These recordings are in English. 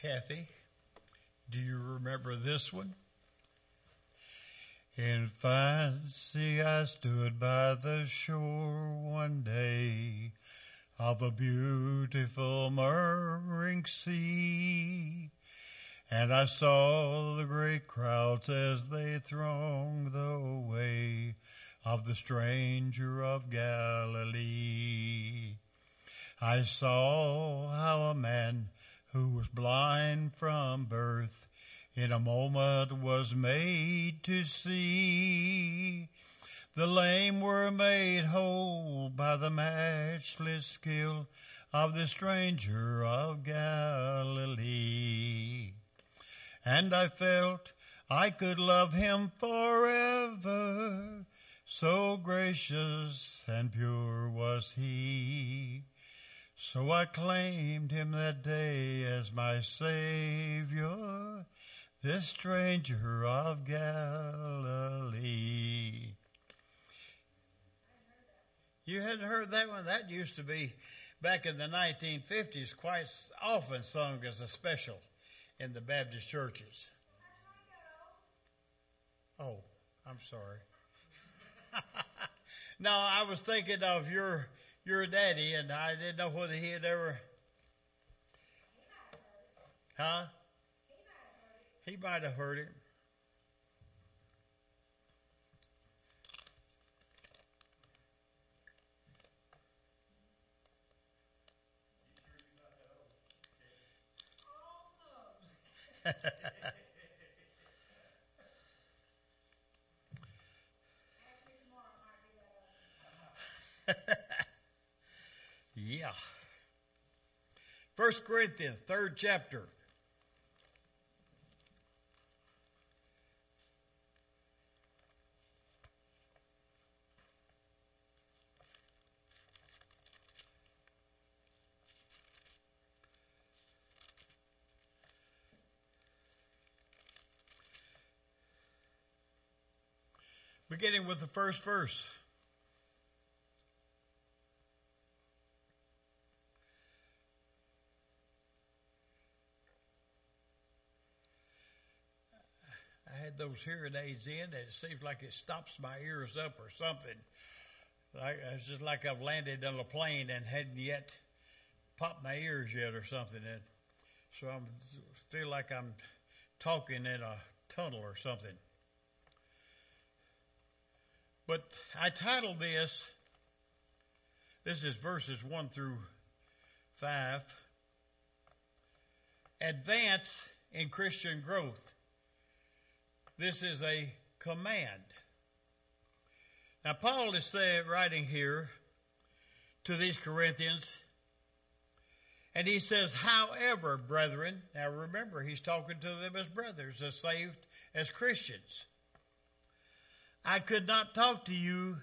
Kathy, do you remember this one? In fancy, I stood by the shore one day of a beautiful murmuring sea, and I saw the great crowds as they thronged the way of the stranger of Galilee. I saw how a man who was blind from birth in a moment was made to see. The lame were made whole by the matchless skill of the stranger of Galilee. And I felt I could love him forever, so gracious and pure was he. So I claimed him that day as my Savior, this stranger of Galilee. You hadn't heard that one? That used to be back in the 1950s quite often sung as a special in the Baptist churches. Oh, I'm sorry. no, I was thinking of your your daddy, and I didn't know whether he had ever. Huh? He might have heard it. yeah. First Corinthians, third chapter. Beginning with the first verse. Had those hearing aids in, and it seems like it stops my ears up or something. Like it's just like I've landed on a plane and hadn't yet popped my ears yet or something. And so I feel like I'm talking in a tunnel or something. But I titled this, this is verses 1 through 5, Advance in Christian Growth. This is a command. Now, Paul is saying, writing here to these Corinthians, and he says, However, brethren, now remember, he's talking to them as brothers, as saved as Christians. I could not talk to you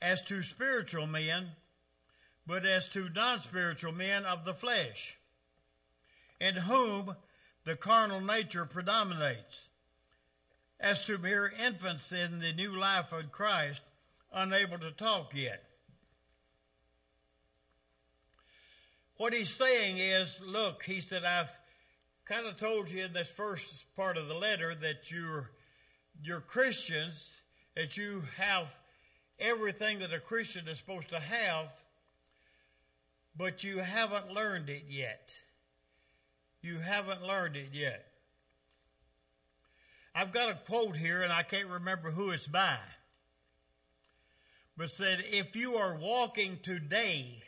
as to spiritual men, but as to non spiritual men of the flesh, in whom the carnal nature predominates, as to mere infants in the new life of Christ, unable to talk yet. What he's saying is, look, he said, I've kind of told you in this first part of the letter that you're you're Christians, that you have everything that a Christian is supposed to have, but you haven't learned it yet. You haven't learned it yet. I've got a quote here, and I can't remember who it's by, but said, If you are walking today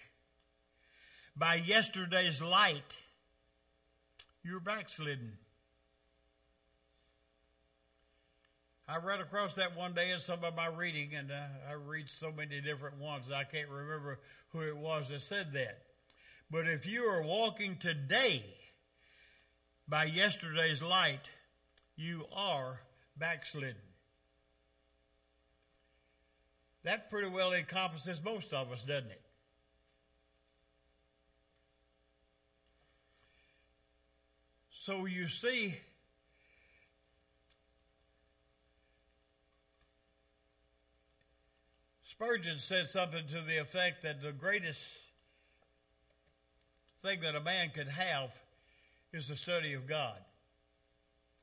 by yesterday's light, you're backslidden. I read across that one day in some of my reading, and I read so many different ones I can't remember who it was that said that. But if you are walking today by yesterday's light, you are backslidden. That pretty well encompasses most of us, doesn't it? So you see, Spurgeon said something to the effect that the greatest thing that a man could have is the study of God.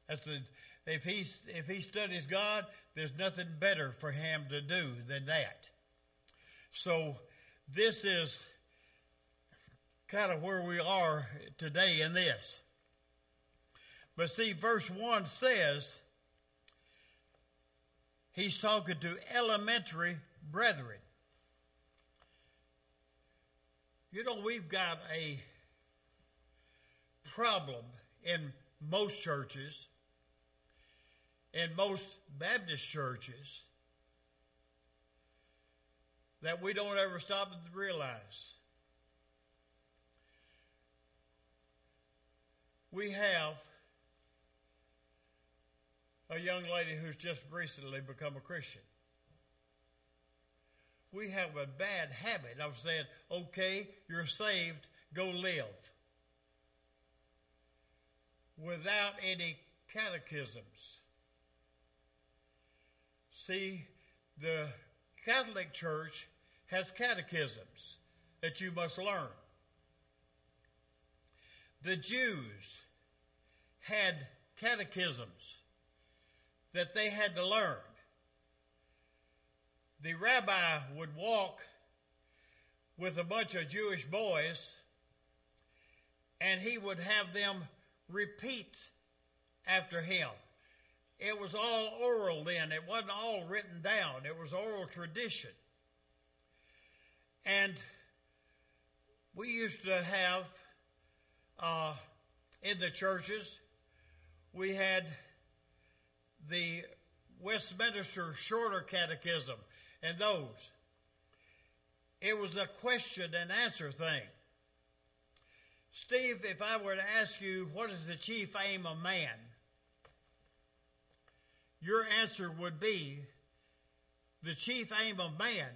That's the if he if he studies God, there's nothing better for him to do than that. So this is kind of where we are today in this. But see, verse 1 says he's talking to elementary brethren. You know, we've got a problem in most churches, in most Baptist churches, that we don't ever stop to realize. We have a young lady who's just recently become a Christian. We have a bad habit of saying, okay, you're saved, go live. Without any catechisms. See, the Catholic Church has catechisms that you must learn. The Jews had catechisms that they had to learn. The rabbi would walk with a bunch of Jewish boys and he would have them repeat after him. It was all oral then, it wasn't all written down, it was oral tradition. And we used to have uh, in the churches, we had the Westminster Shorter Catechism and those. It was a question and answer thing. Steve, if I were to ask you, what is the chief aim of man? Your answer would be the chief aim of man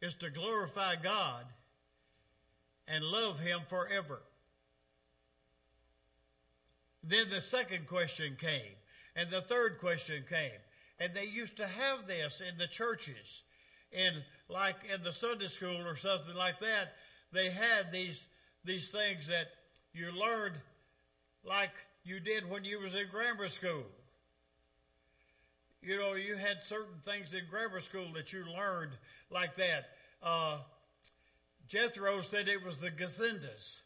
is to glorify God and love Him forever. Then the second question came, and the third question came. And they used to have this in the churches, in like in the Sunday school or something like that. They had these these things that you learned like you did when you was in grammar school. You know, you had certain things in grammar school that you learned like that. Uh, Jethro said it was the Gazindas.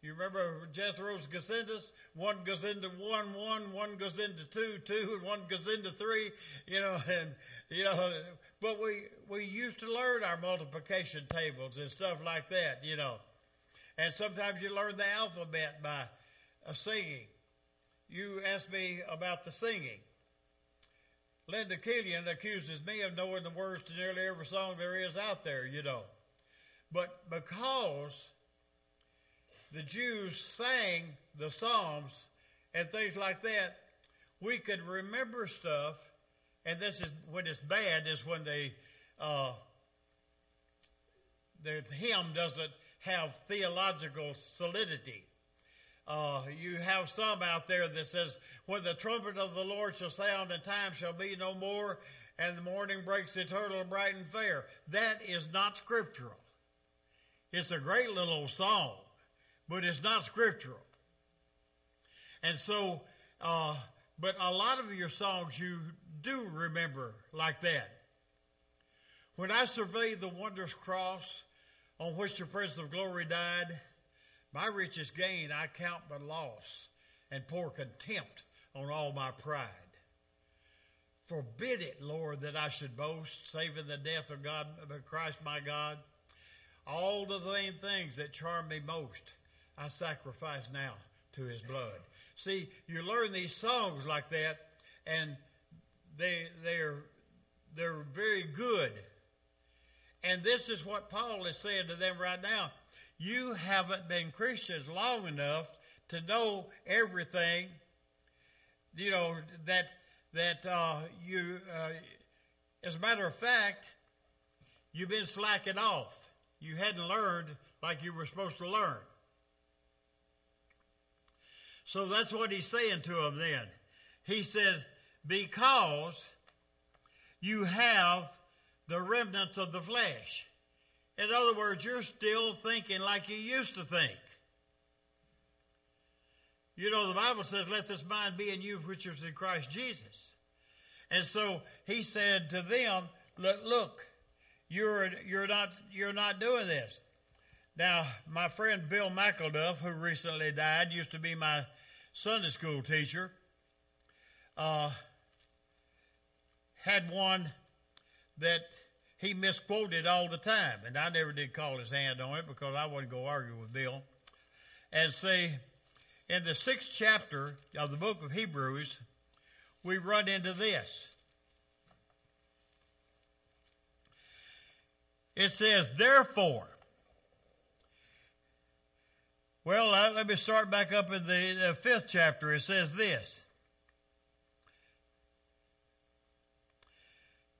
You remember Jethro's Gazindas? One into one, one, one into two, two, and one into three, you know, and, you know, but we, we used to learn our multiplication tables and stuff like that, you know. And sometimes you learn the alphabet by uh, singing. You asked me about the singing. Linda Killian accuses me of knowing the words to nearly every song there is out there, you know. But because the Jews sang the Psalms and things like that, we could remember stuff, and this is when it's bad, is when they, uh, the hymn doesn't have theological solidity. Uh, you have some out there that says, When the trumpet of the Lord shall sound, and time shall be no more, and the morning breaks eternal, bright, and fair. That is not scriptural. It's a great little song, but it's not scriptural. And so, uh, but a lot of your songs you do remember like that. When I survey the wondrous cross on which the Prince of Glory died, my richest gain I count but loss and pour contempt on all my pride. Forbid it, Lord, that I should boast, save in the death of God, Christ my God. All the vain things that charm me most, I sacrifice now to his blood. See, you learn these songs like that, and they they're they're very good. And this is what Paul is saying to them right now. You haven't been Christians long enough to know everything. You know that that uh, you, uh, as a matter of fact, you've been slacking off you hadn't learned like you were supposed to learn. So that's what he's saying to them then. He says, because you have the remnants of the flesh. In other words, you're still thinking like you used to think. You know, the Bible says, let this mind be in you which is in Christ Jesus. And so he said to them, look, look you're, you're, not, you're not doing this. Now, my friend Bill McElduff, who recently died, used to be my Sunday school teacher, uh, had one that he misquoted all the time, and I never did call his hand on it because I wouldn't go argue with Bill. And say, in the sixth chapter of the book of Hebrews, we run into this. It says, therefore, well, let me start back up in the fifth chapter. It says this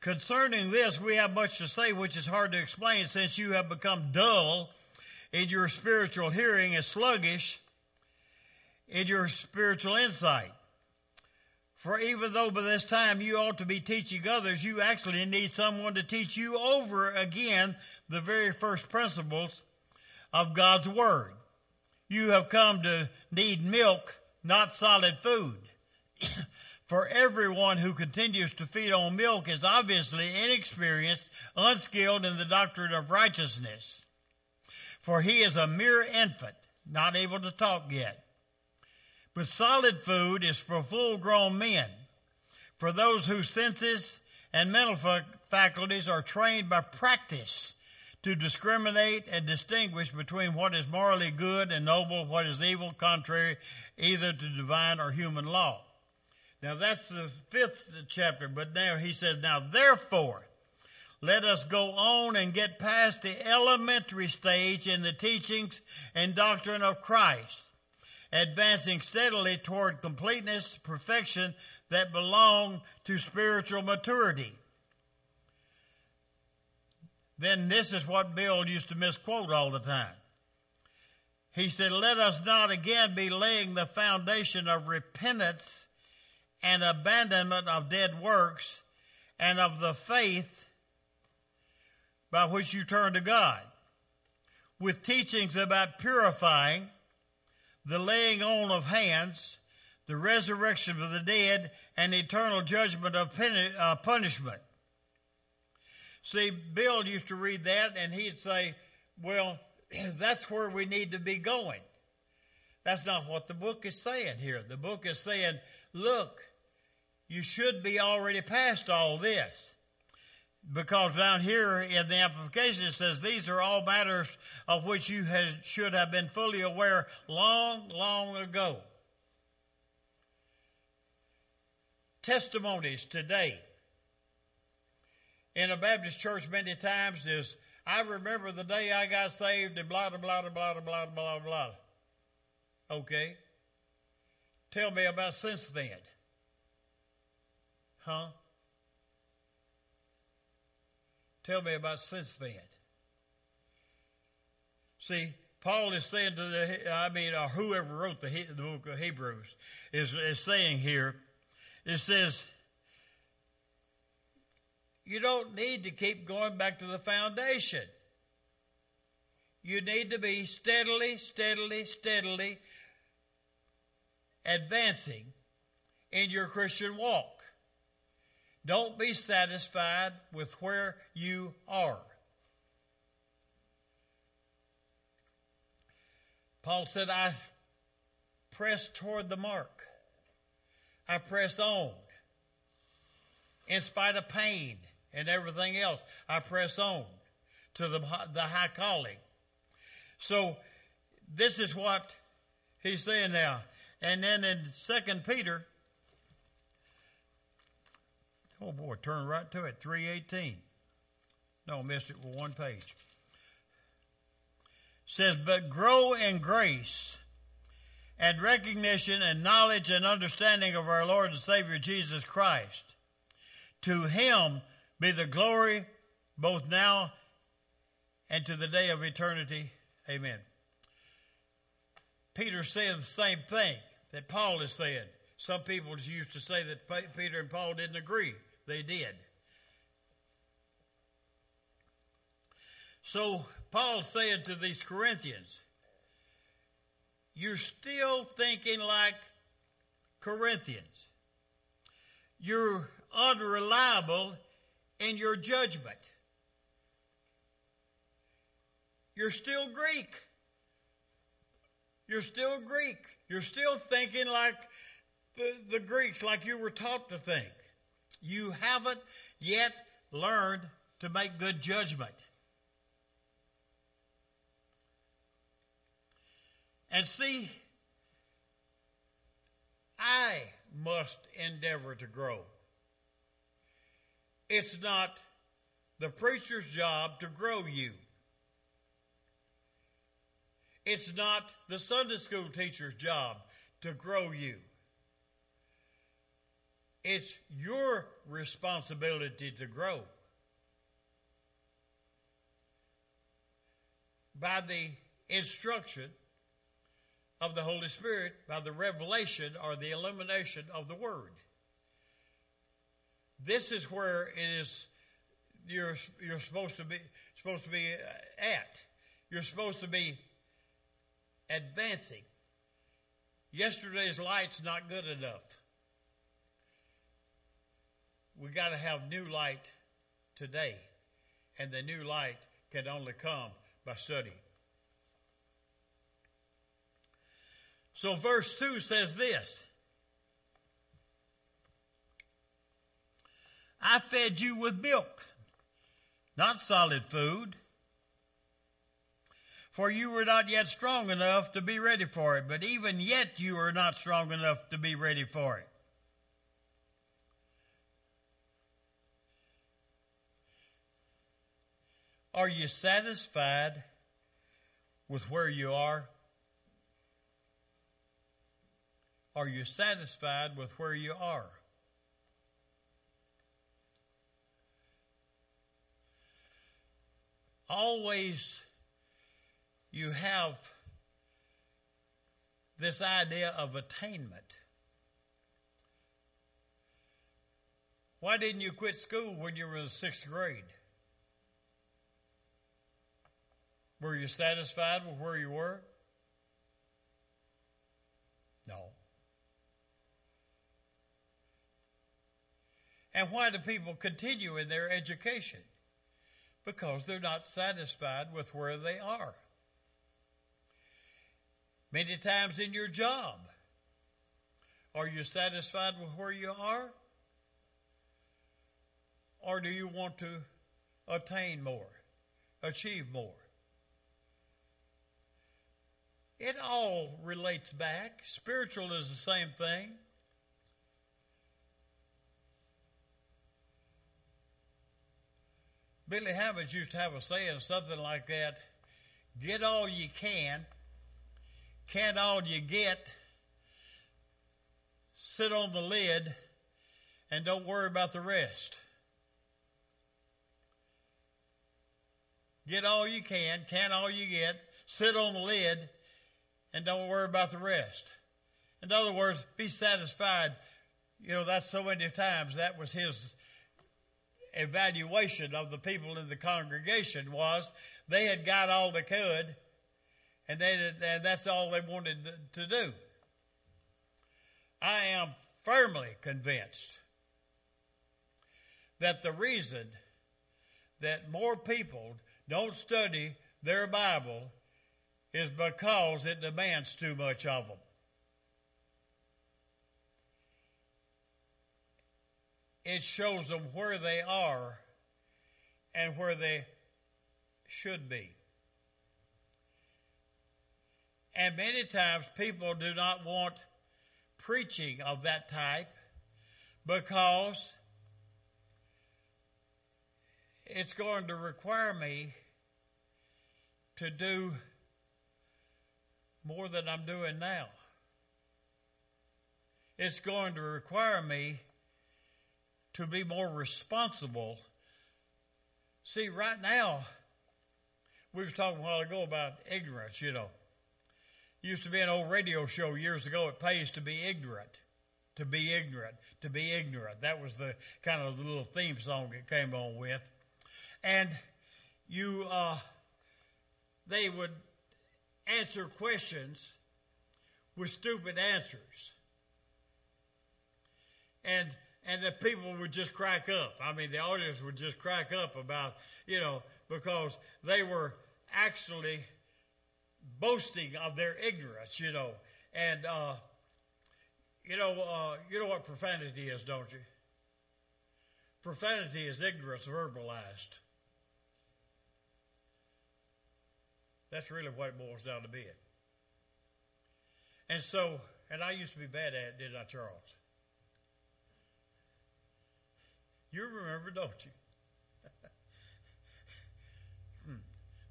Concerning this, we have much to say, which is hard to explain, since you have become dull in your spiritual hearing and sluggish in your spiritual insight. For even though by this time you ought to be teaching others, you actually need someone to teach you over again the very first principles of God's Word. You have come to need milk, not solid food. For everyone who continues to feed on milk is obviously inexperienced, unskilled in the doctrine of righteousness. For he is a mere infant, not able to talk yet. But solid food is for full grown men, for those whose senses and mental faculties are trained by practice to discriminate and distinguish between what is morally good and noble, what is evil, contrary either to divine or human law. Now that's the fifth chapter, but now he says, Now therefore, let us go on and get past the elementary stage in the teachings and doctrine of Christ, advancing steadily toward completeness, perfection that belong to spiritual maturity. Then this is what Bill used to misquote all the time. He said, Let us not again be laying the foundation of repentance and abandonment of dead works and of the faith by which you turn to God, with teachings about purifying, the laying on of hands, the resurrection of the dead, and eternal judgment of uh, punishment. See, Bill used to read that and he'd say, Well, that's where we need to be going. That's not what the book is saying here. The book is saying, Look, you should be already past all this. Because down here in the amplification it says these are all matters of which you has, should have been fully aware long, long ago. Testimonies today in a Baptist church many times is I remember the day I got saved and blah blah blah blah blah blah blah blah. Okay. Tell me about since then. Huh? Tell me about since then. See, Paul is saying to the, I mean, or whoever wrote the, the book of Hebrews is, is saying here, it says, you don't need to keep going back to the foundation. You need to be steadily, steadily, steadily advancing in your Christian walk. Don't be satisfied with where you are. Paul said, I press toward the mark. I press on. In spite of pain and everything else, I press on to the, the high calling. So, this is what he's saying now. And then in Second Peter, Oh boy, turn right to it, 318. No, missed it with one page. says, but grow in grace and recognition and knowledge and understanding of our Lord and Savior Jesus Christ. To him be the glory both now and to the day of eternity. Amen. Peter said the same thing that Paul has said. Some people used to say that Peter and Paul didn't agree. They did. So Paul said to these Corinthians, You're still thinking like Corinthians. You're unreliable in your judgment. You're still Greek. You're still Greek. You're still thinking like the, the Greeks, like you were taught to think. You haven't yet learned to make good judgment. And see, I must endeavor to grow. It's not the preacher's job to grow you. It's not the Sunday school teacher's job to grow you. It's your responsibility to grow. By the instruction of the Holy Spirit, by the revelation or the illumination of the Word. This is where it is you're you're supposed to be supposed to be uh, at. You're supposed to be advancing. Yesterday's light's not good enough. We got to have new light today, and the new light can only come by study. So, verse 2 says this I fed you with milk, not solid food for you were not yet strong enough to be ready for it, but even yet you are not strong enough to be ready for it. Are you satisfied with where you are? Are you satisfied with where you are? Always you have this idea of attainment. Why didn't you quit school when you were in sixth grade? Were you satisfied with where you were? No. And why do people continue in their education? Because they're not satisfied with where they are many times in your job. Are you satisfied with where you are? Or do you want to attain more, achieve more? It all relates back. Spiritual is the same thing. Billy Hammonds used to have a saying, something like that get all you can can't all you get. Sit on the lid and don't worry about the rest. Get all you can, can all you get, sit on the lid, and don't worry about the rest. In other words, be satisfied. You know, that's so many times that was his evaluation of the people in the congregation was they had got all they could and, they, and that's all they wanted to do. I am firmly convinced that the reason that more people don't study their Bible is because it demands too much of them. It shows them where they are and where they should be. And many times people do not want preaching of that type because it's going to require me to do more than I'm doing now. It's going to require me to be more responsible. See, right now, we were talking a while ago about ignorance, you know. Used to be an old radio show years ago. It pays to be ignorant. To be ignorant. To be ignorant. That was the kind of the little theme song it came on with. And you, uh, they would answer questions with stupid answers. And and the people would just crack up. I mean, the audience would just crack up about, you know, because they were actually boasting of their ignorance, you know. And, uh, you know, uh, you know what profanity is, don't you? Profanity is ignorance verbalized. That's really what it boils down to being. And so, and I used to be bad at it, didn't I, Charles? You remember, don't you? hmm.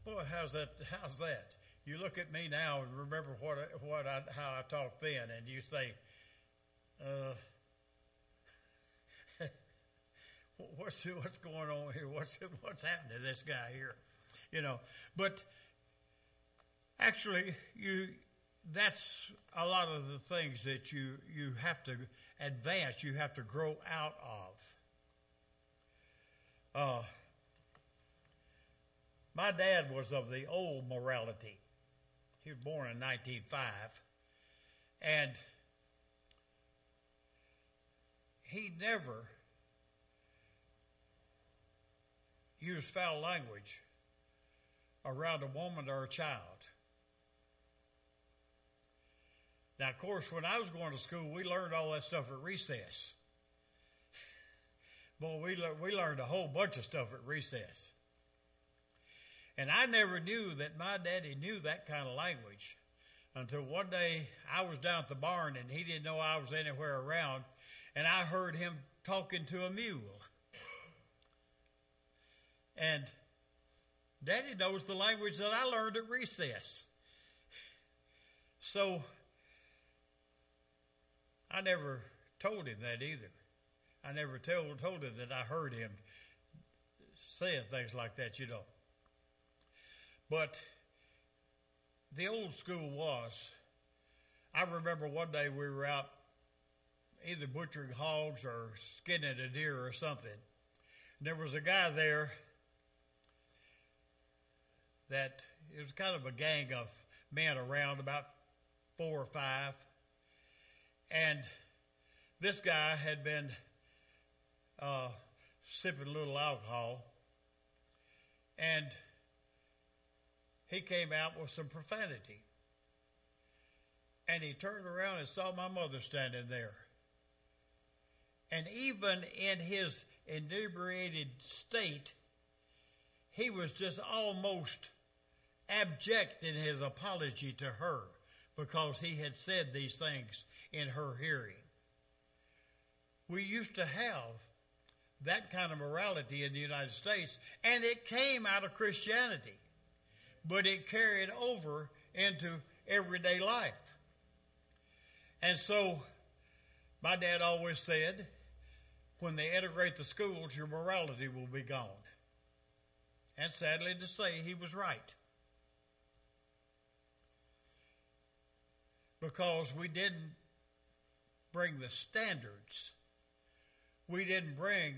Boy, how's that? How's that? You look at me now and remember what what I, how I talked then, and you say, uh, "What's what's going on here? What's what's happening to this guy here?" You know, but actually, you that's a lot of the things that you you have to advance. You have to grow out of. Uh, my dad was of the old morality. He was born in 1905. And he never used foul language around a woman or a child. Now, of course, when I was going to school, we learned all that stuff at recess. Boy, we, le- we learned a whole bunch of stuff at recess. And I never knew that my daddy knew that kind of language until one day I was down at the barn and he didn't know I was anywhere around, and I heard him talking to a mule. And Daddy knows the language that I learned at recess. So I never told him that either. I never told, told him that I heard him saying things like that, you know. But the old school was, I remember one day we were out either butchering hogs or skinning a deer or something. And there was a guy there that it was kind of a gang of men around, about four or five. And this guy had been uh, sipping a little alcohol, and he came out with some profanity. And he turned around and saw my mother standing there. And even in his inebriated state, he was just almost abject in his apology to her because he had said these things in her hearing. We used to have that kind of morality in the United States, and it came out of Christianity, but it carried over into everyday life. And so, my dad always said, when they integrate the schools, your morality will be gone. And sadly to say, he was right. Because we didn't bring the standards we didn't bring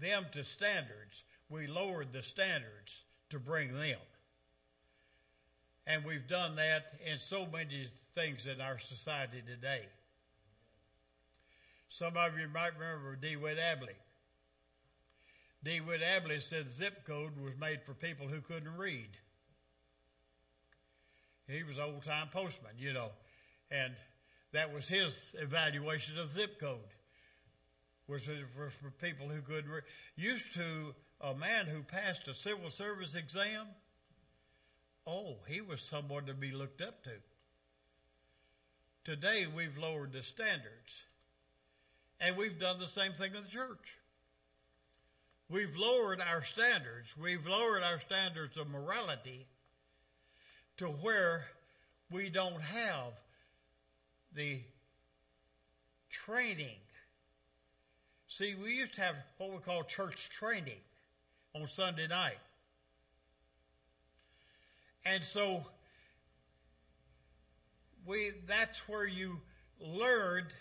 them to standards. We lowered the standards to bring them. And we've done that in so many things in our society today. Some of you might remember DeWitt Abley. DeWitt Abley said the zip code was made for people who couldn't read. He was an old time postman, you know, and that was his evaluation of zip code was for, for people who could re- used to a man who passed a civil service exam. Oh, he was someone to be looked up to. Today we've lowered the standards, and we've done the same thing in the church. We've lowered our standards. We've lowered our standards of morality to where we don't have the training See, we used to have what we call church training on Sunday night. And so we that's where you learned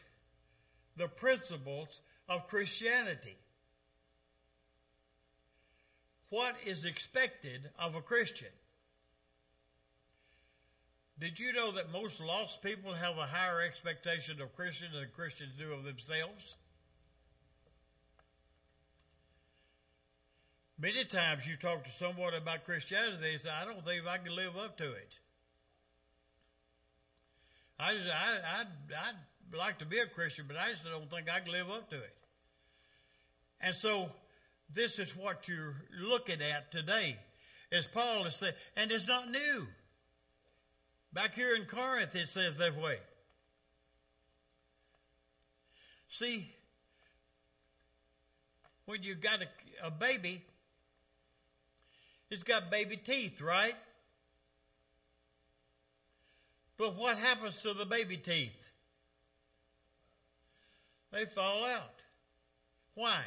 the principles of Christianity. What is expected of a Christian? Did you know that most lost people have a higher expectation of Christians than Christians do of themselves? Many times you talk to someone about Christianity, they say, I don't think I can live up to it. I just, I, I'd, I'd like to be a Christian, but I just don't think I can live up to it. And so, this is what you're looking at today. As Paul is saying, and it's not new. Back here in Corinth, it says that way. See, when you've got a, a baby, it's got baby teeth, right? But what happens to the baby teeth? They fall out. Why?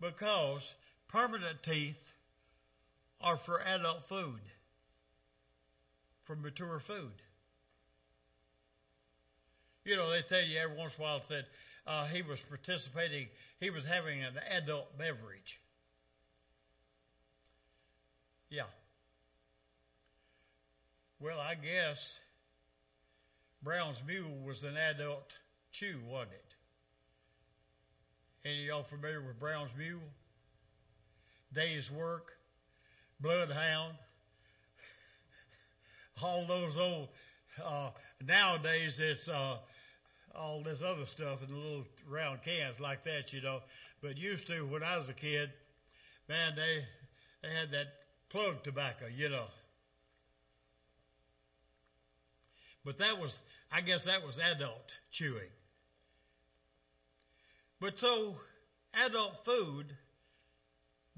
Because permanent teeth are for adult food, for mature food. You know, they tell you every once in a while said uh, he was participating, he was having an adult beverage. Yeah. Well, I guess Brown's Mule was an adult chew, wasn't it? Any of y'all familiar with Brown's Mule? Day's Work, Bloodhound, all those old. Uh, nowadays, it's uh, all this other stuff in the little round cans like that, you know. But used to, when I was a kid, man, they they had that plug tobacco, you know. But that was, I guess that was adult chewing. But so, adult food,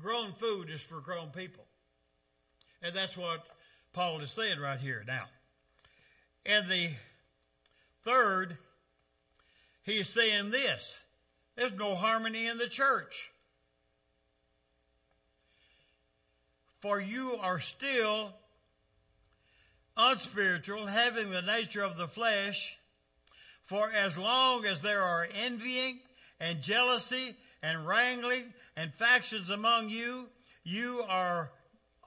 grown food is for grown people. And that's what Paul is saying right here now. And the third, he is saying this there's no harmony in the church. For you are still unspiritual, having the nature of the flesh. For as long as there are envying and jealousy and wrangling and factions among you, you are,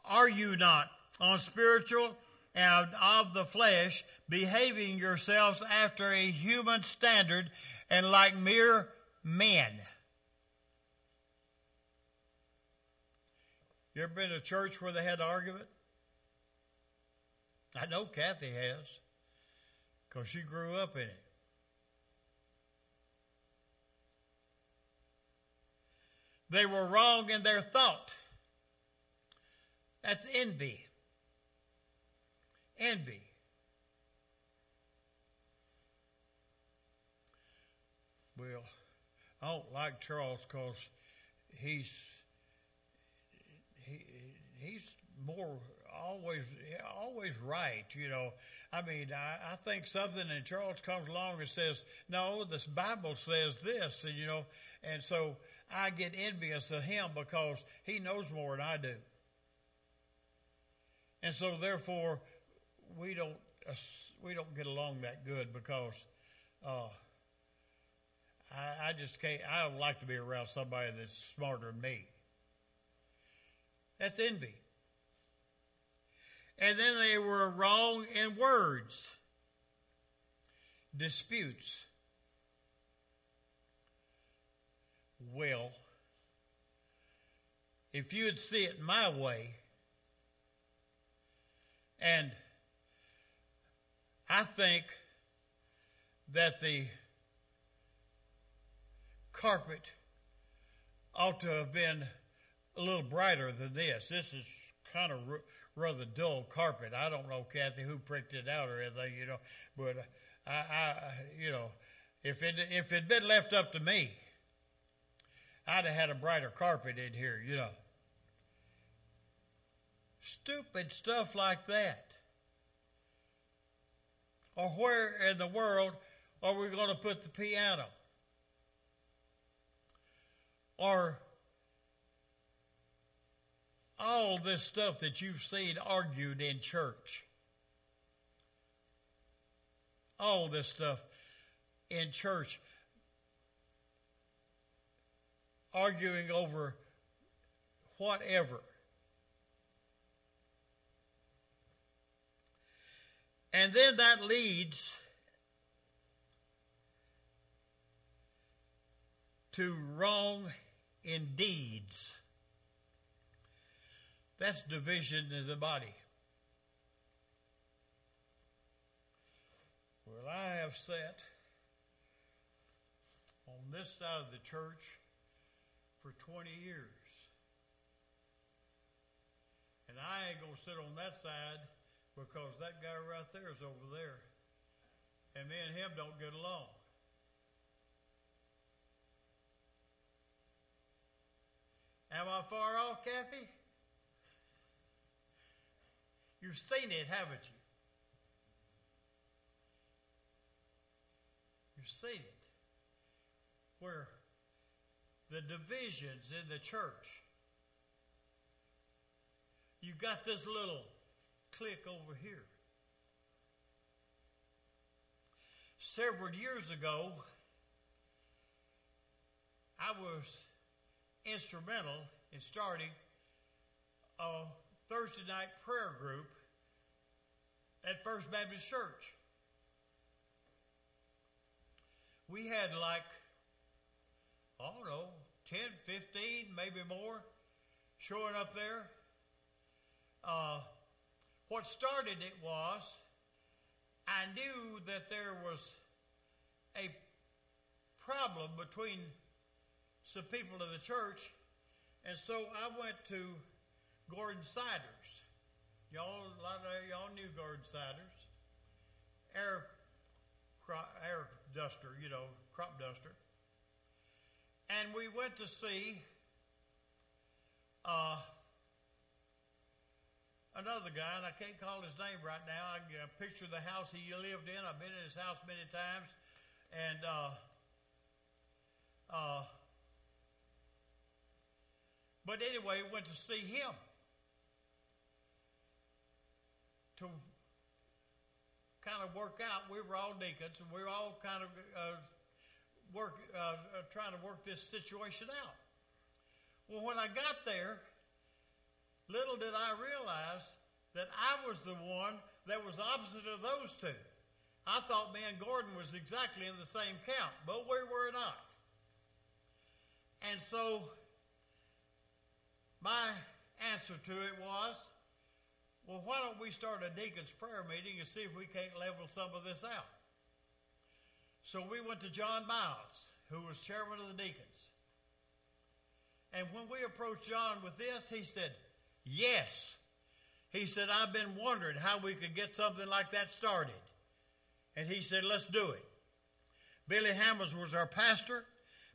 are you not unspiritual and of the flesh, behaving yourselves after a human standard and like mere men? You ever been to a church where they had an argument? I know Kathy has, because she grew up in it. They were wrong in their thought. That's envy. Envy. Well, I don't like Charles because he's he, he's more always always right, you know. I mean, I, I think something, and Charles comes along and says, "No, this Bible says this," and you know, and so I get envious of him because he knows more than I do, and so therefore we don't we don't get along that good because uh, I, I just can't. I don't like to be around somebody that's smarter than me. That's envy. And then they were wrong in words, disputes. Well, if you'd see it my way, and I think that the carpet ought to have been a little brighter than this. This is kind of rather dull carpet. I don't know, Kathy, who pricked it out or anything, you know. But I, I you know, if it if it'd been left up to me, I'd have had a brighter carpet in here, you know. Stupid stuff like that. Or where in the world are we going to put the piano? Or all this stuff that you've seen argued in church. All this stuff in church. Arguing over whatever. And then that leads to wrong in deeds. That's division in the body. Well, I have sat on this side of the church for 20 years. And I ain't going to sit on that side because that guy right there is over there. And me and him don't get along. Am I far off, Kathy? You've seen it, haven't you? You've seen it. Where the divisions in the church. You got this little clique over here. Several years ago, I was instrumental in starting a Thursday night prayer group at First Baptist Church. We had like, I don't know, 10, 15, maybe more showing up there. Uh, what started it was I knew that there was a problem between some people of the church, and so I went to Gordon Siders. Y'all, a lot of y'all knew Gordon Siders. Air, air duster, you know, crop duster. And we went to see uh, another guy, and I can't call his name right now. I get a picture the house he lived in. I've been in his house many times. And uh, uh, but anyway, went to see him to kind of work out. We were all deacons, and we were all kind of uh, work uh, uh, trying to work this situation out. Well, when I got there, little did I realize that I was the one that was opposite of those two. I thought me and Gordon was exactly in the same camp, but we were not. And so my answer to it was, well, why don't we start a deacon's prayer meeting and see if we can't level some of this out? So we went to John Miles, who was chairman of the deacons. And when we approached John with this, he said, Yes. He said, I've been wondering how we could get something like that started. And he said, Let's do it. Billy Hammonds was our pastor.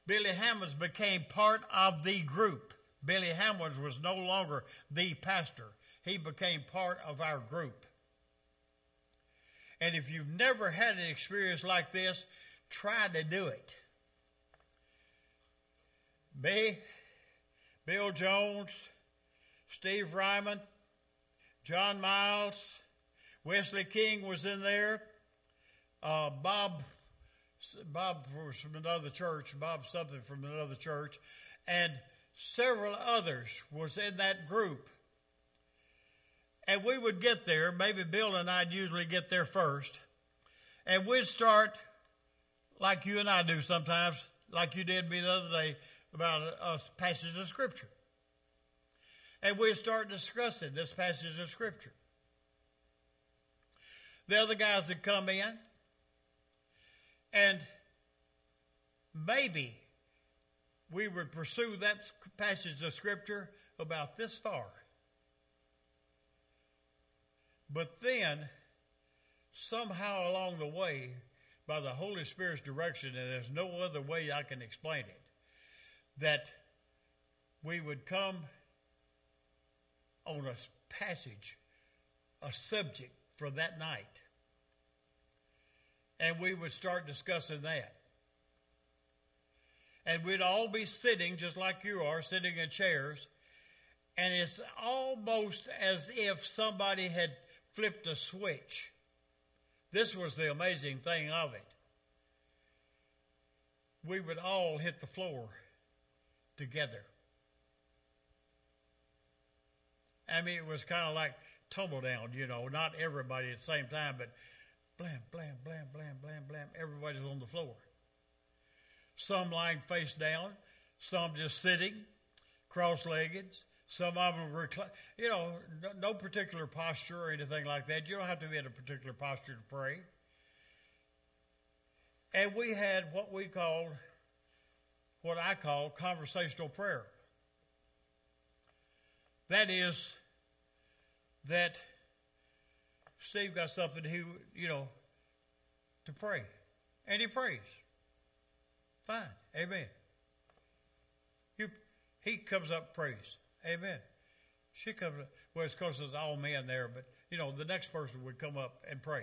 Billy Hammonds became part of the group. Billy Hammonds was no longer the pastor, he became part of our group. And if you've never had an experience like this, try to do it. B, Bill Jones, Steve Ryman, John Miles, Wesley King was in there, uh, Bob, Bob was from another church, Bob something from another church, and several others was in that group. And we would get there, maybe Bill and I'd usually get there first, and we'd start like you and I do sometimes, like you did me the other day about a, a passage of Scripture. And we'd start discussing this passage of Scripture. The other guys would come in, and maybe we would pursue that passage of Scripture about this far. But then, somehow along the way, by the Holy Spirit's direction, and there's no other way I can explain it, that we would come on a passage, a subject for that night. And we would start discussing that and we'd all be sitting just like you are, sitting in chairs. And it's almost as if somebody had flipped a switch. This was the amazing thing of it. We would all hit the floor together. I mean, it was kind of like tumble down, you know, not everybody at the same time, but blam, blam, blam, blam, blam, blam, everybody's on the floor. Some lying face down, some just sitting, cross legged, some of them recline. You know, no, no particular posture or anything like that. You don't have to be in a particular posture to pray. And we had what we called, what I call conversational prayer. That is, that Steve got something he, you know, to pray. And he prays. Fine. Amen. You, he comes up prays. Amen. She comes up. Well, it's because there's all men there, but, you know, the next person would come up and pray.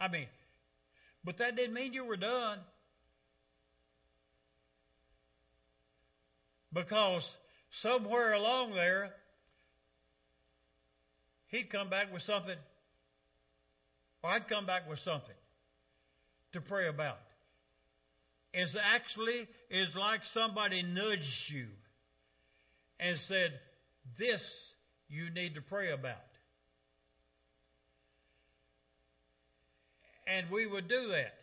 I mean, but that didn't mean you were done. Because somewhere along there, he'd come back with something, or I'd come back with something to pray about. Is actually is like somebody nudged you and said, This you need to pray about. And we would do that.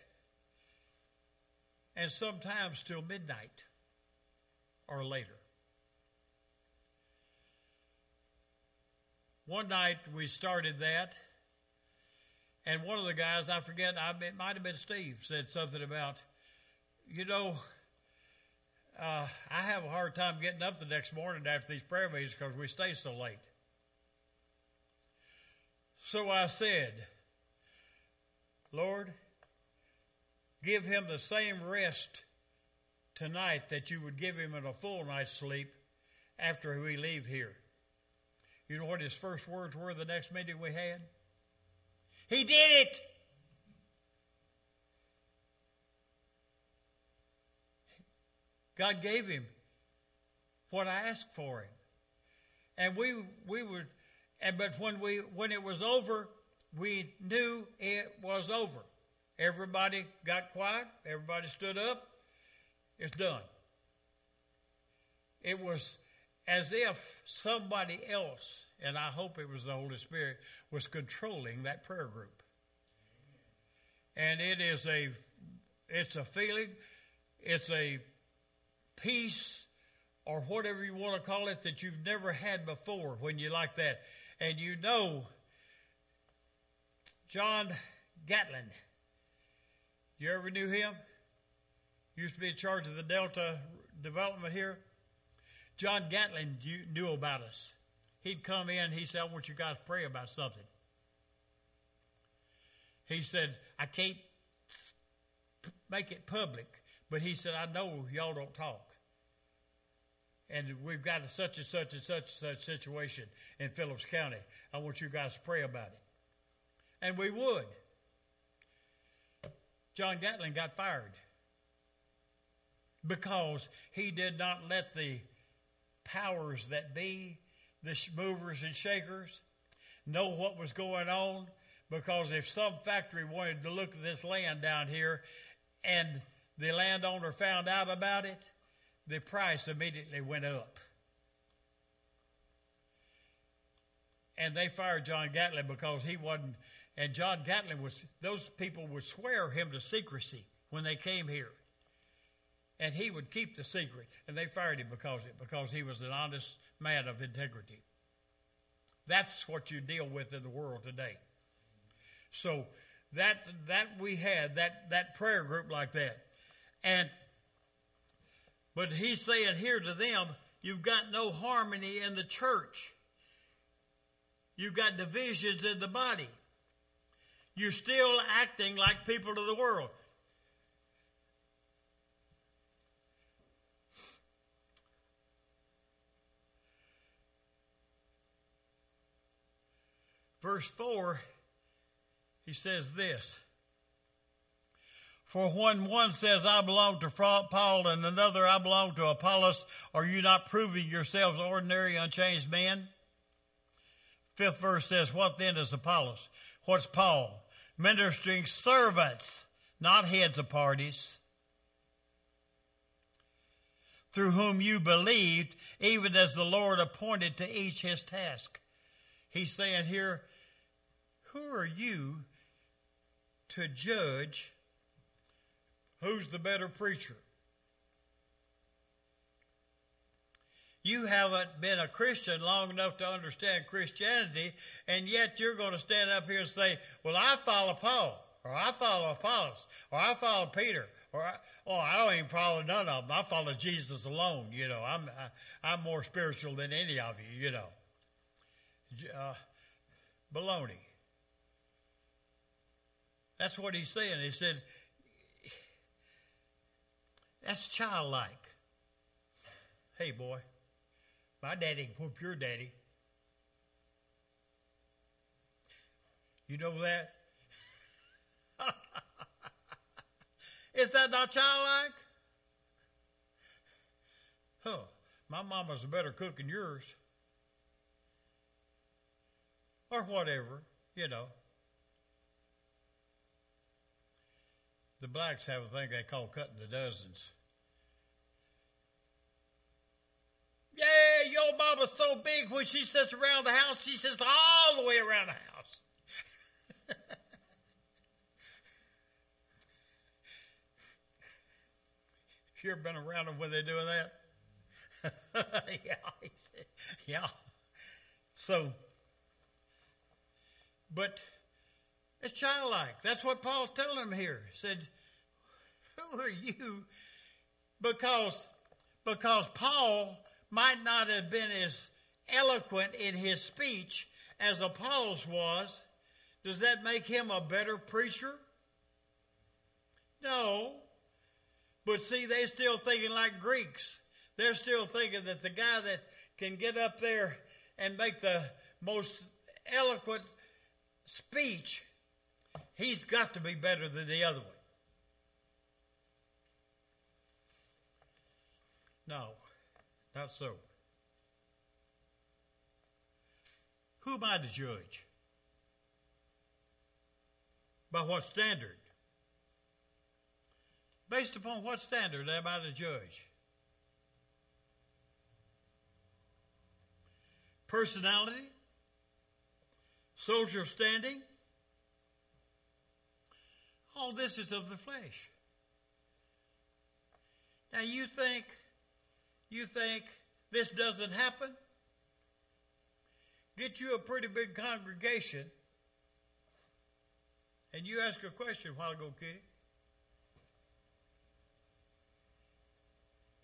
And sometimes till midnight or later. One night we started that, and one of the guys, I forget, I, it might have been Steve, said something about, you know, uh, I have a hard time getting up the next morning after these prayer meetings because we stay so late. So I said, Lord, give him the same rest tonight that you would give him in a full night's sleep after we leave here. You know what his first words were the next meeting we had? He did it! God gave him what I asked for him. And we we would and but when we when it was over, we knew it was over. Everybody got quiet, everybody stood up, it's done. It was as if somebody else, and I hope it was the Holy Spirit, was controlling that prayer group. And it is a it's a feeling, it's a peace or whatever you want to call it that you've never had before when you like that. And you know John Gatlin. You ever knew him? Used to be in charge of the Delta development here. John Gatlin knew about us. He'd come in, he said, I want you guys to pray about something. He said, I can't make it public, but he said, I know y'all don't talk. And we've got a such and such and such and such situation in Phillips County. I want you guys to pray about it. And we would. John Gatlin got fired because he did not let the powers that be, the movers and shakers, know what was going on. Because if some factory wanted to look at this land down here and the landowner found out about it, the price immediately went up. And they fired John Gatlin because he wasn't, and John Gatlin was, those people would swear him to secrecy when they came here and he would keep the secret. And they fired him because it because he was an honest man of integrity. That's what you deal with in the world today. So that that we had that that prayer group like that, and but he's saying here to them, you've got no harmony in the church. You've got divisions in the body. You're still acting like people of the world. Verse 4, he says this For when one says, I belong to Paul, and another, I belong to Apollos, are you not proving yourselves ordinary, unchanged men? Fifth verse says, What then is Apollos? What's Paul? Ministering servants, not heads of parties, through whom you believed, even as the Lord appointed to each his task. He's saying here, who are you to judge who's the better preacher? You haven't been a Christian long enough to understand Christianity, and yet you're going to stand up here and say, Well, I follow Paul, or I follow Apollos, or I follow Peter, or I, oh, I don't even follow none of them. I follow Jesus alone. You know, I'm I, am i am more spiritual than any of you. You know, uh, baloney. That's what he's saying. He said, "That's childlike." Hey, boy, my daddy can whoop your daddy. You know that? Is that not childlike? Huh. My mama's a better cook than yours. Or whatever, you know. The blacks have a thing they call cutting the dozens. Yeah, your mama's so big when she sits around the house, she sits all the way around the house. you ever been around them when they're doing that? yeah, yeah. So, but it's childlike. That's what Paul's telling them here. He said, Who are you? Because, because Paul might not have been as eloquent in his speech as Apollos was. Does that make him a better preacher? No. But see, they're still thinking like Greeks. They're still thinking that the guy that can get up there and make the most eloquent speech, he's got to be better than the other one. No, not so. Who am I to judge? By what standard? Based upon what standard am I to judge? Personality? Social standing? All this is of the flesh. Now you think you think this doesn't happen? Get you a pretty big congregation and you ask a question a while ago, Kitty.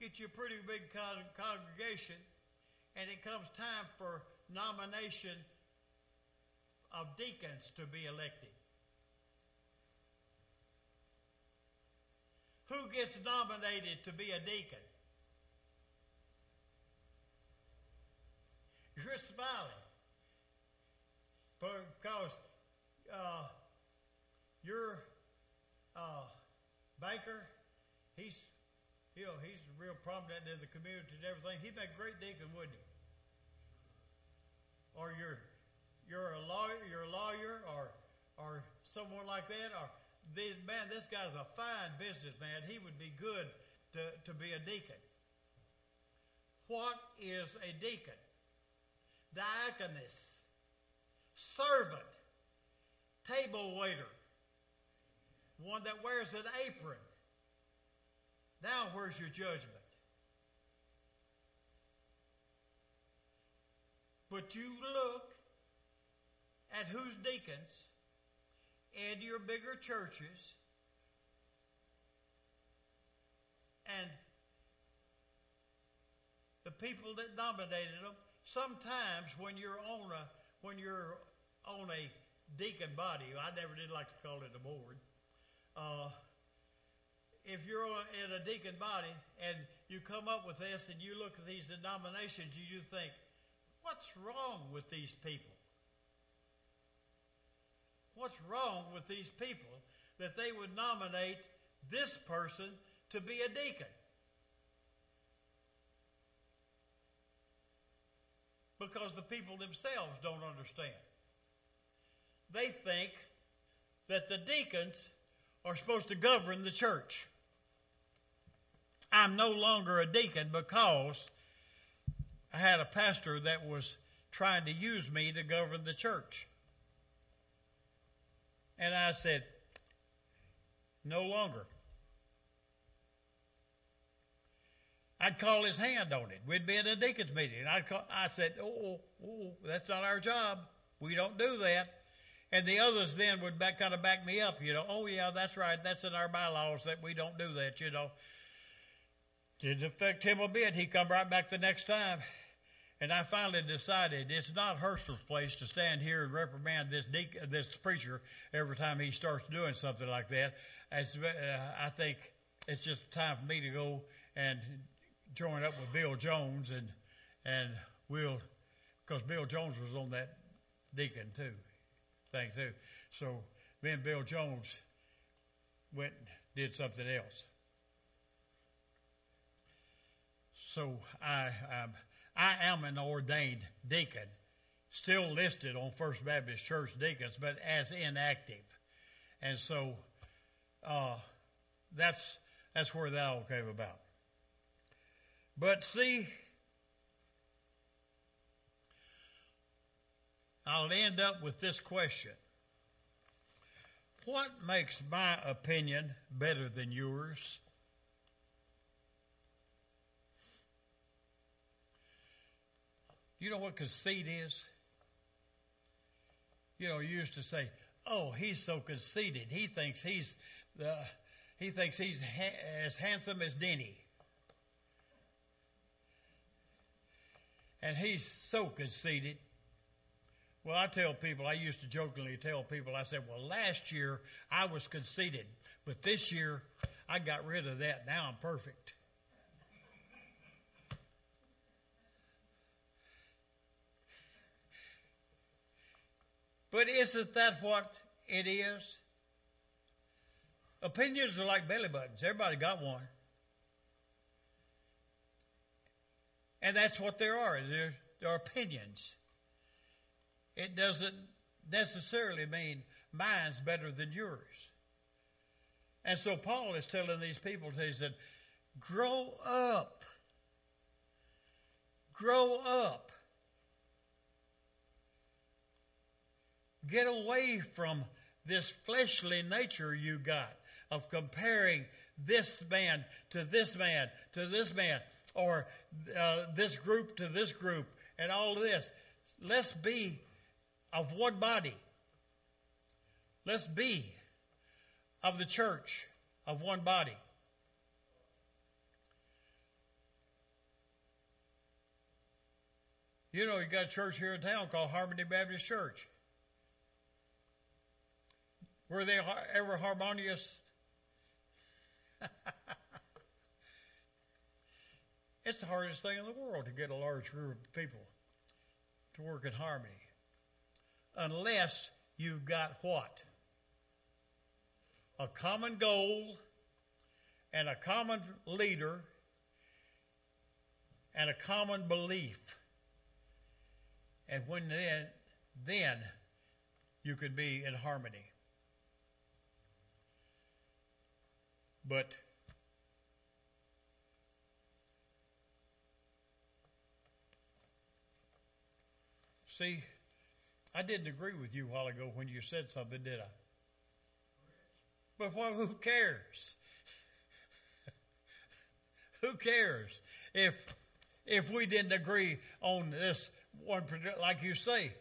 get you a pretty big con- congregation, and it comes time for nomination of deacons to be elected. Who gets nominated to be a deacon? You're smiling because uh, your uh, banker, he's you know, he's real prominent in the community and everything. He'd make a great deacon, wouldn't he? Or you're you're a lawyer, you're a lawyer, or or someone like that, or this man, this guy's a fine businessman. He would be good to, to be a deacon. What is a deacon? Diaconus, servant, table waiter, one that wears an apron now, where's your judgment? But you look at who's deacons in your bigger churches and the people that nominated them sometimes when you're on a when you're on a deacon body i never did like to call it a board uh, if you're in a deacon body and you come up with this and you look at these denominations, you think, what's wrong with these people? What's wrong with these people that they would nominate this person to be a deacon? Because the people themselves don't understand. They think that the deacons are supposed to govern the church. I'm no longer a deacon because I had a pastor that was trying to use me to govern the church. And I said, No longer. I'd call his hand on it. We'd be in a deacon's meeting. I'd call, I said, oh, oh, that's not our job. We don't do that. And the others then would back, kind of back me up, you know. Oh, yeah, that's right. That's in our bylaws that we don't do that, you know. Didn't affect him a bit. He come right back the next time. And I finally decided it's not Herschel's place to stand here and reprimand this deacon, this preacher every time he starts doing something like that. As, uh, I think it's just time for me to go and join up with Bill Jones and and we'll because Bill Jones was on that deacon too thing too. So me and Bill Jones went and did something else. So I um, I am an ordained deacon, still listed on First Baptist Church deacons, but as inactive, and so uh, that's that's where that all came about. But see, I'll end up with this question What makes my opinion better than yours? You know what conceit is? You know, you used to say, "Oh, he's so conceited. He thinks he's the he thinks he's ha- as handsome as Denny." And he's so conceited. Well, I tell people, I used to jokingly tell people, I said, well, last year I was conceited, but this year I got rid of that. Now I'm perfect. But isn't that what it is? Opinions are like belly buttons. Everybody got one. And that's what there are. There, there are opinions. It doesn't necessarily mean mine's better than yours. And so Paul is telling these people, he said, grow up. Grow up. Get away from this fleshly nature you got of comparing this man to this man to this man or uh, this group to this group and all this. Let's be of one body. Let's be of the church of one body. You know, you got a church here in town called Harmony Baptist Church. Were they ever harmonious? it's the hardest thing in the world to get a large group of people to work in harmony. Unless you've got what? A common goal and a common leader and a common belief. And when then, then you could be in harmony. But see, I didn't agree with you a while ago when you said something, did I? But well, who cares? who cares if if we didn't agree on this one, project like you say?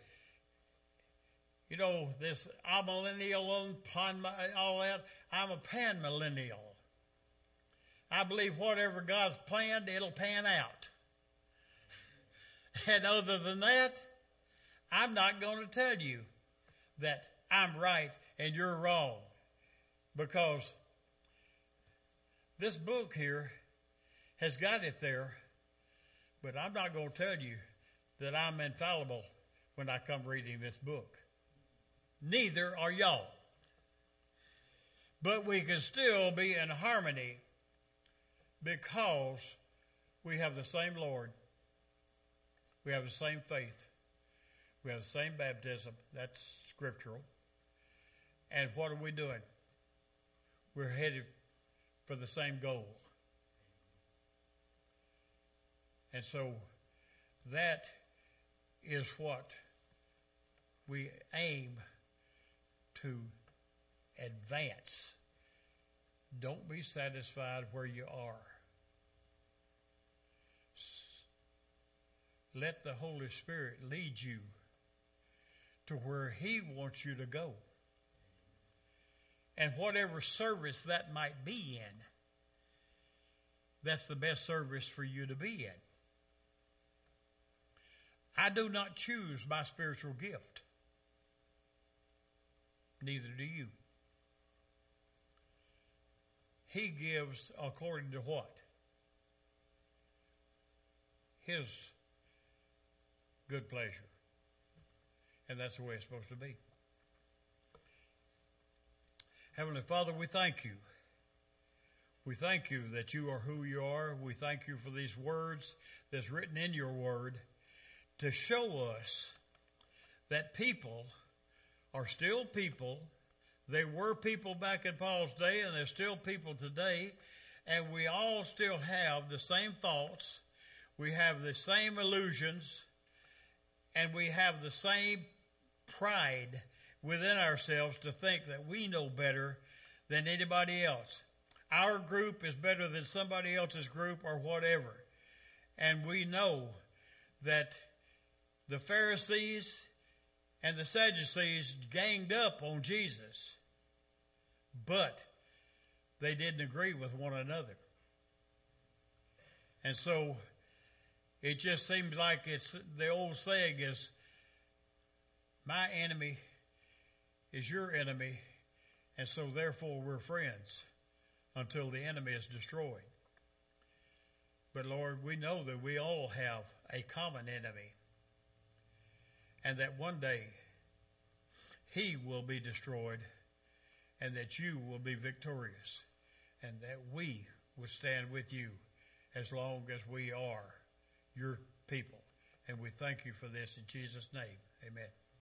You know, this amillennial and all that. I'm a pan millennial. I believe whatever God's planned, it'll pan out. and other than that, I'm not going to tell you that I'm right and you're wrong because this book here has got it there, but I'm not going to tell you that I'm infallible when I come reading this book. Neither are y'all. But we can still be in harmony because we have the same Lord, we have the same faith, we have the same baptism. That's scriptural. And what are we doing? We're headed for the same goal. And so that is what we aim to advance. Don't be satisfied where you are. Let the Holy Spirit lead you to where He wants you to go. And whatever service that might be in, that's the best service for you to be in. I do not choose my spiritual gift. Neither do you. He gives according to what? His good pleasure. And that's the way it's supposed to be. Heavenly Father, we thank you. We thank you that you are who you are. We thank you for these words that's written in your word to show us that people are still people. They were people back in Paul's day, and they're still people today. And we all still have the same thoughts. We have the same illusions. And we have the same pride within ourselves to think that we know better than anybody else. Our group is better than somebody else's group or whatever. And we know that the Pharisees and the Sadducees ganged up on Jesus, but they didn't agree with one another. And so it just seems like it's the old saying is my enemy is your enemy, and so therefore we're friends until the enemy is destroyed. But Lord, we know that we all have a common enemy, and that one day he will be destroyed, and that you will be victorious, and that we will stand with you as long as we are your people. And we thank you for this in Jesus' name. Amen.